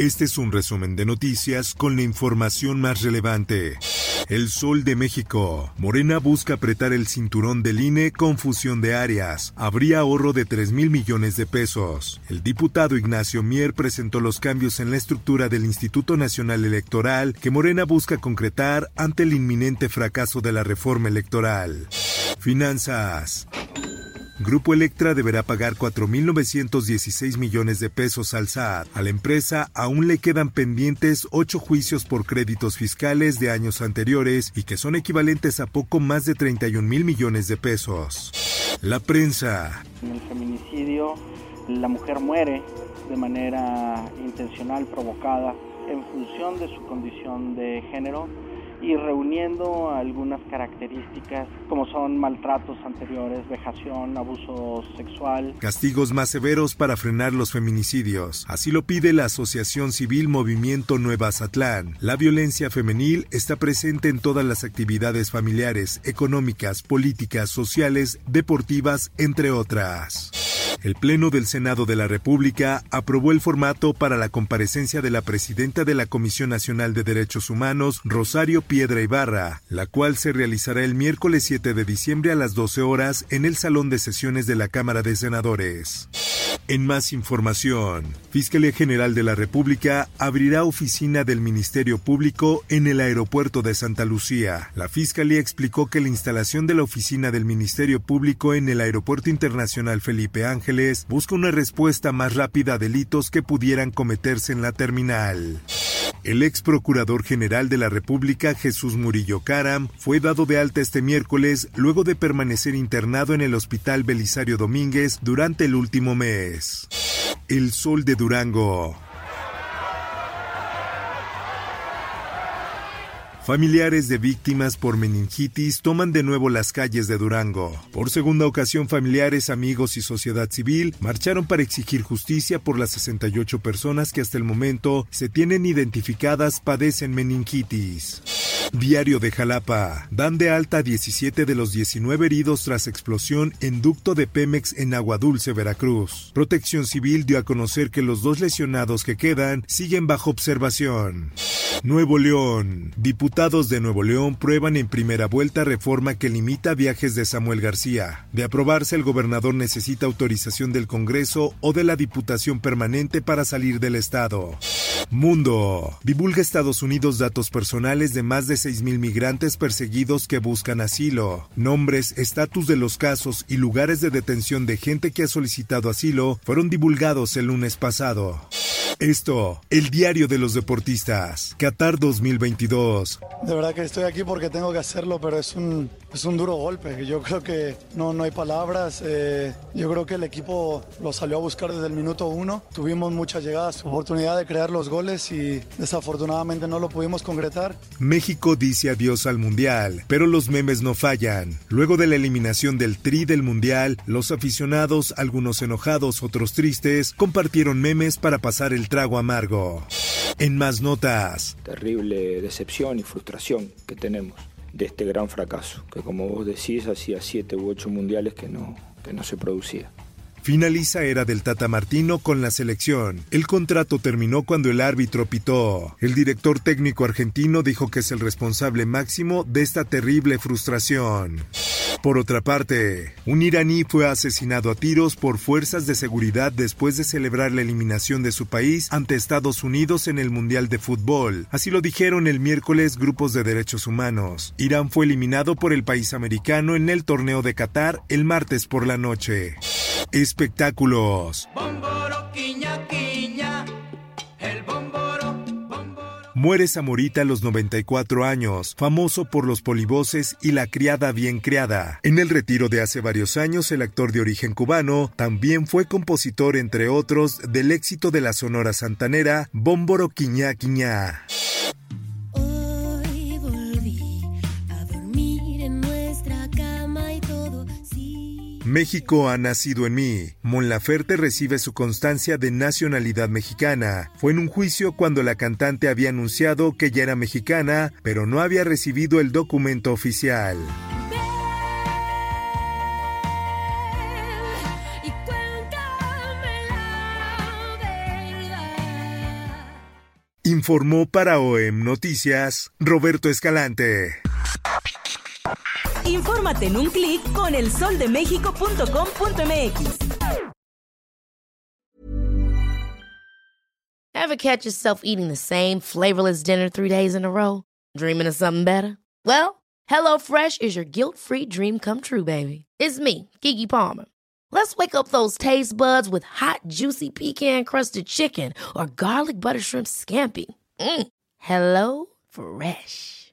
Este es un resumen de noticias con la información más relevante. El Sol de México. Morena busca apretar el cinturón del INE con fusión de áreas. Habría ahorro de 3 mil millones de pesos. El diputado Ignacio Mier presentó los cambios en la estructura del Instituto Nacional Electoral que Morena busca concretar ante el inminente fracaso de la reforma electoral. Finanzas. Grupo Electra deberá pagar 4.916 millones de pesos al SAT. A la empresa aún le quedan pendientes ocho juicios por créditos fiscales de años anteriores y que son equivalentes a poco más de 31 mil millones de pesos. La prensa. En el feminicidio, la mujer muere de manera intencional, provocada, en función de su condición de género y reuniendo algunas características como son maltratos anteriores, vejación, abuso sexual. Castigos más severos para frenar los feminicidios. Así lo pide la Asociación Civil Movimiento Nueva Zatlán. La violencia femenil está presente en todas las actividades familiares, económicas, políticas, sociales, deportivas, entre otras. El Pleno del Senado de la República aprobó el formato para la comparecencia de la presidenta de la Comisión Nacional de Derechos Humanos, Rosario Piedra Ibarra, la cual se realizará el miércoles 7 de diciembre a las 12 horas en el Salón de Sesiones de la Cámara de Senadores. En más información, Fiscalía General de la República abrirá oficina del Ministerio Público en el aeropuerto de Santa Lucía. La Fiscalía explicó que la instalación de la oficina del Ministerio Público en el Aeropuerto Internacional Felipe Ángeles busca una respuesta más rápida a delitos que pudieran cometerse en la terminal. El ex procurador general de la República, Jesús Murillo Caram, fue dado de alta este miércoles luego de permanecer internado en el Hospital Belisario Domínguez durante el último mes. El Sol de Durango. Familiares de víctimas por meningitis toman de nuevo las calles de Durango. Por segunda ocasión, familiares, amigos y sociedad civil marcharon para exigir justicia por las 68 personas que hasta el momento se tienen identificadas padecen meningitis. Diario de Jalapa. Dan de alta 17 de los 19 heridos tras explosión en ducto de Pemex en Agua Dulce, Veracruz. Protección Civil dio a conocer que los dos lesionados que quedan siguen bajo observación. Nuevo León. Diputados de Nuevo León prueban en primera vuelta reforma que limita viajes de Samuel García. De aprobarse, el gobernador necesita autorización del Congreso o de la Diputación Permanente para salir del Estado. Mundo. Divulga Estados Unidos datos personales de más de 6.000 migrantes perseguidos que buscan asilo. Nombres, estatus de los casos y lugares de detención de gente que ha solicitado asilo fueron divulgados el lunes pasado. Esto, el diario de los deportistas, Qatar 2022. De verdad que estoy aquí porque tengo que hacerlo, pero es un, es un duro golpe. Yo creo que no, no hay palabras. Eh, yo creo que el equipo lo salió a buscar desde el minuto uno. Tuvimos muchas llegadas, oportunidad de crear los goles y desafortunadamente no lo pudimos concretar. México dice adiós al Mundial, pero los memes no fallan. Luego de la eliminación del Tri del Mundial, los aficionados, algunos enojados, otros tristes, compartieron memes para pasar el trago amargo. En más notas. Terrible decepción y frustración que tenemos de este gran fracaso, que como vos decís, hacía siete u ocho mundiales que no, que no se producía. Finaliza era del Tata Martino con la selección. El contrato terminó cuando el árbitro pitó. El director técnico argentino dijo que es el responsable máximo de esta terrible frustración. Por otra parte, un iraní fue asesinado a tiros por fuerzas de seguridad después de celebrar la eliminación de su país ante Estados Unidos en el Mundial de Fútbol. Así lo dijeron el miércoles grupos de derechos humanos. Irán fue eliminado por el país americano en el torneo de Qatar el martes por la noche. Espectáculos. Muere Zamorita a los 94 años, famoso por los polivoces y la criada bien criada. En el retiro de hace varios años, el actor de origen cubano también fue compositor, entre otros, del éxito de la Sonora Santanera, Bómboro Quiñá Quiñá. México ha nacido en mí. Mon Laferte recibe su constancia de nacionalidad mexicana. Fue en un juicio cuando la cantante había anunciado que ya era mexicana, pero no había recibido el documento oficial. Informó para OEM Noticias Roberto Escalante. Infórmate en un clic con elsoldemexico.com.mx. Ever catch yourself eating the same flavorless dinner three days in a row? Dreaming of something better? Well, HelloFresh is your guilt-free dream come true, baby. It's me, Kiki Palmer. Let's wake up those taste buds with hot, juicy pecan-crusted chicken or garlic butter shrimp scampi. Mm. Hello Fresh.